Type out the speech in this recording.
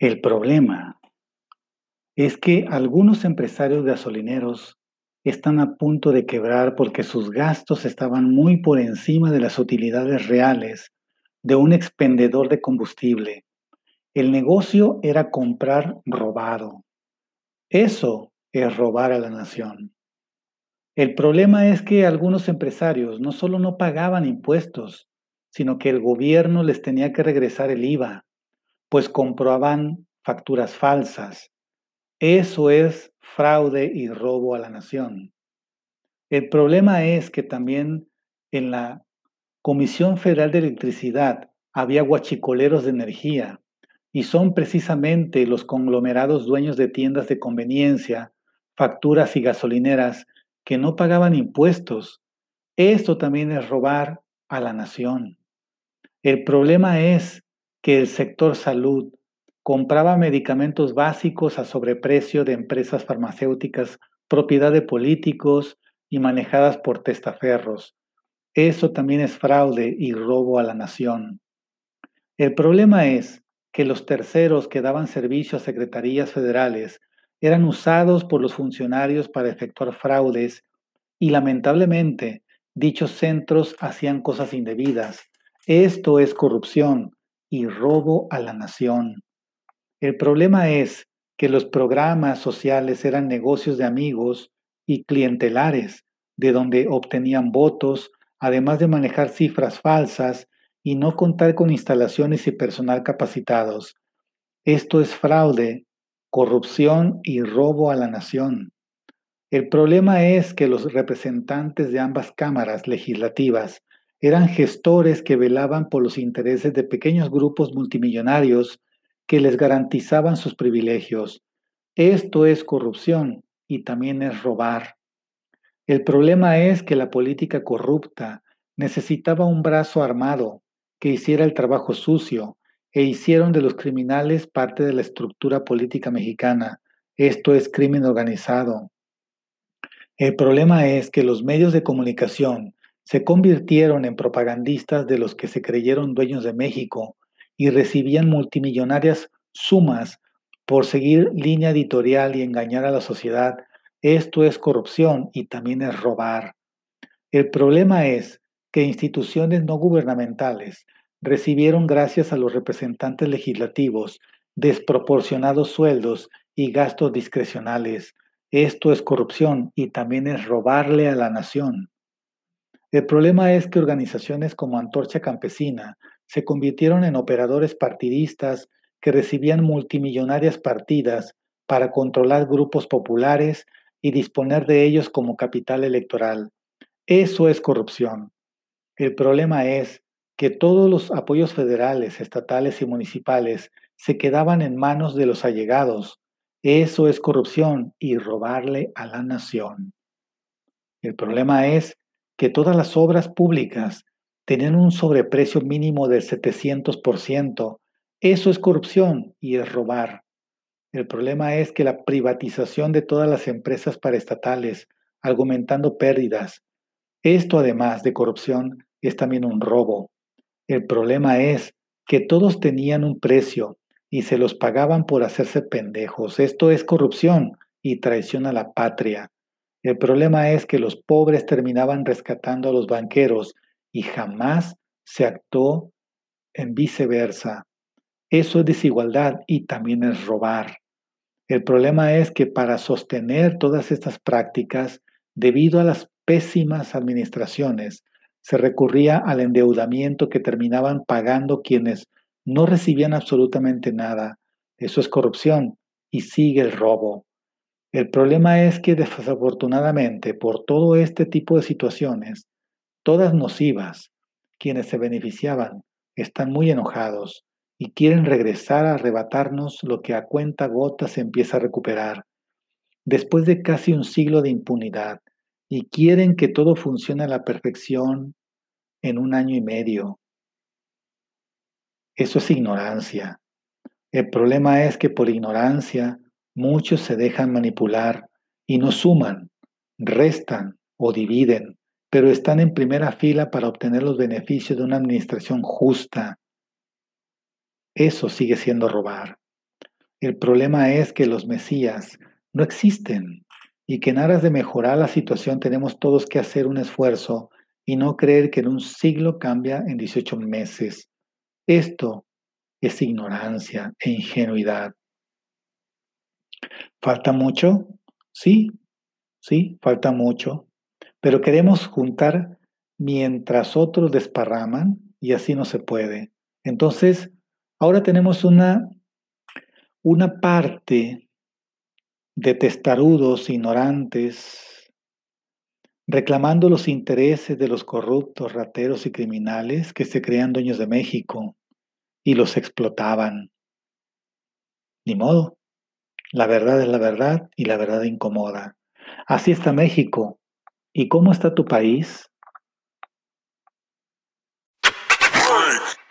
El problema es que algunos empresarios gasolineros están a punto de quebrar porque sus gastos estaban muy por encima de las utilidades reales de un expendedor de combustible. El negocio era comprar robado. Eso es robar a la nación. El problema es que algunos empresarios no solo no pagaban impuestos, sino que el gobierno les tenía que regresar el IVA, pues comprobaban facturas falsas. Eso es fraude y robo a la nación. El problema es que también en la Comisión Federal de Electricidad había guachicoleros de energía y son precisamente los conglomerados dueños de tiendas de conveniencia, facturas y gasolineras que no pagaban impuestos. Esto también es robar a la nación. El problema es que el sector salud compraba medicamentos básicos a sobreprecio de empresas farmacéuticas propiedad de políticos y manejadas por testaferros. Eso también es fraude y robo a la nación. El problema es que los terceros que daban servicio a secretarías federales eran usados por los funcionarios para efectuar fraudes y lamentablemente dichos centros hacían cosas indebidas. Esto es corrupción y robo a la nación. El problema es que los programas sociales eran negocios de amigos y clientelares, de donde obtenían votos, además de manejar cifras falsas y no contar con instalaciones y personal capacitados. Esto es fraude, corrupción y robo a la nación. El problema es que los representantes de ambas cámaras legislativas eran gestores que velaban por los intereses de pequeños grupos multimillonarios que les garantizaban sus privilegios. Esto es corrupción y también es robar. El problema es que la política corrupta necesitaba un brazo armado que hiciera el trabajo sucio e hicieron de los criminales parte de la estructura política mexicana. Esto es crimen organizado. El problema es que los medios de comunicación se convirtieron en propagandistas de los que se creyeron dueños de México y recibían multimillonarias sumas por seguir línea editorial y engañar a la sociedad. Esto es corrupción y también es robar. El problema es que instituciones no gubernamentales recibieron gracias a los representantes legislativos desproporcionados sueldos y gastos discrecionales. Esto es corrupción y también es robarle a la nación. El problema es que organizaciones como Antorcha Campesina se convirtieron en operadores partidistas que recibían multimillonarias partidas para controlar grupos populares y disponer de ellos como capital electoral. Eso es corrupción. El problema es que todos los apoyos federales, estatales y municipales se quedaban en manos de los allegados. Eso es corrupción y robarle a la nación. El problema es que todas las obras públicas tenían un sobreprecio mínimo del 700%. Eso es corrupción y es robar. El problema es que la privatización de todas las empresas paraestatales, argumentando pérdidas. Esto, además de corrupción, es también un robo. El problema es que todos tenían un precio y se los pagaban por hacerse pendejos. Esto es corrupción y traición a la patria. El problema es que los pobres terminaban rescatando a los banqueros y jamás se actuó en viceversa. Eso es desigualdad y también es robar. El problema es que para sostener todas estas prácticas, debido a las pésimas administraciones, se recurría al endeudamiento que terminaban pagando quienes no recibían absolutamente nada. Eso es corrupción y sigue el robo. El problema es que desafortunadamente por todo este tipo de situaciones, todas nocivas, quienes se beneficiaban están muy enojados y quieren regresar a arrebatarnos lo que a cuenta gota se empieza a recuperar, después de casi un siglo de impunidad, y quieren que todo funcione a la perfección en un año y medio. Eso es ignorancia. El problema es que por ignorancia Muchos se dejan manipular y no suman, restan o dividen, pero están en primera fila para obtener los beneficios de una administración justa. Eso sigue siendo robar. El problema es que los mesías no existen y que en aras de mejorar la situación tenemos todos que hacer un esfuerzo y no creer que en un siglo cambia en 18 meses. Esto es ignorancia e ingenuidad. ¿Falta mucho? Sí, sí, falta mucho. Pero queremos juntar mientras otros desparraman y así no se puede. Entonces, ahora tenemos una, una parte de testarudos ignorantes reclamando los intereses de los corruptos, rateros y criminales que se crean dueños de México y los explotaban. Ni modo. La verdad es la verdad y la verdad incomoda. Así está México. ¿Y cómo está tu país?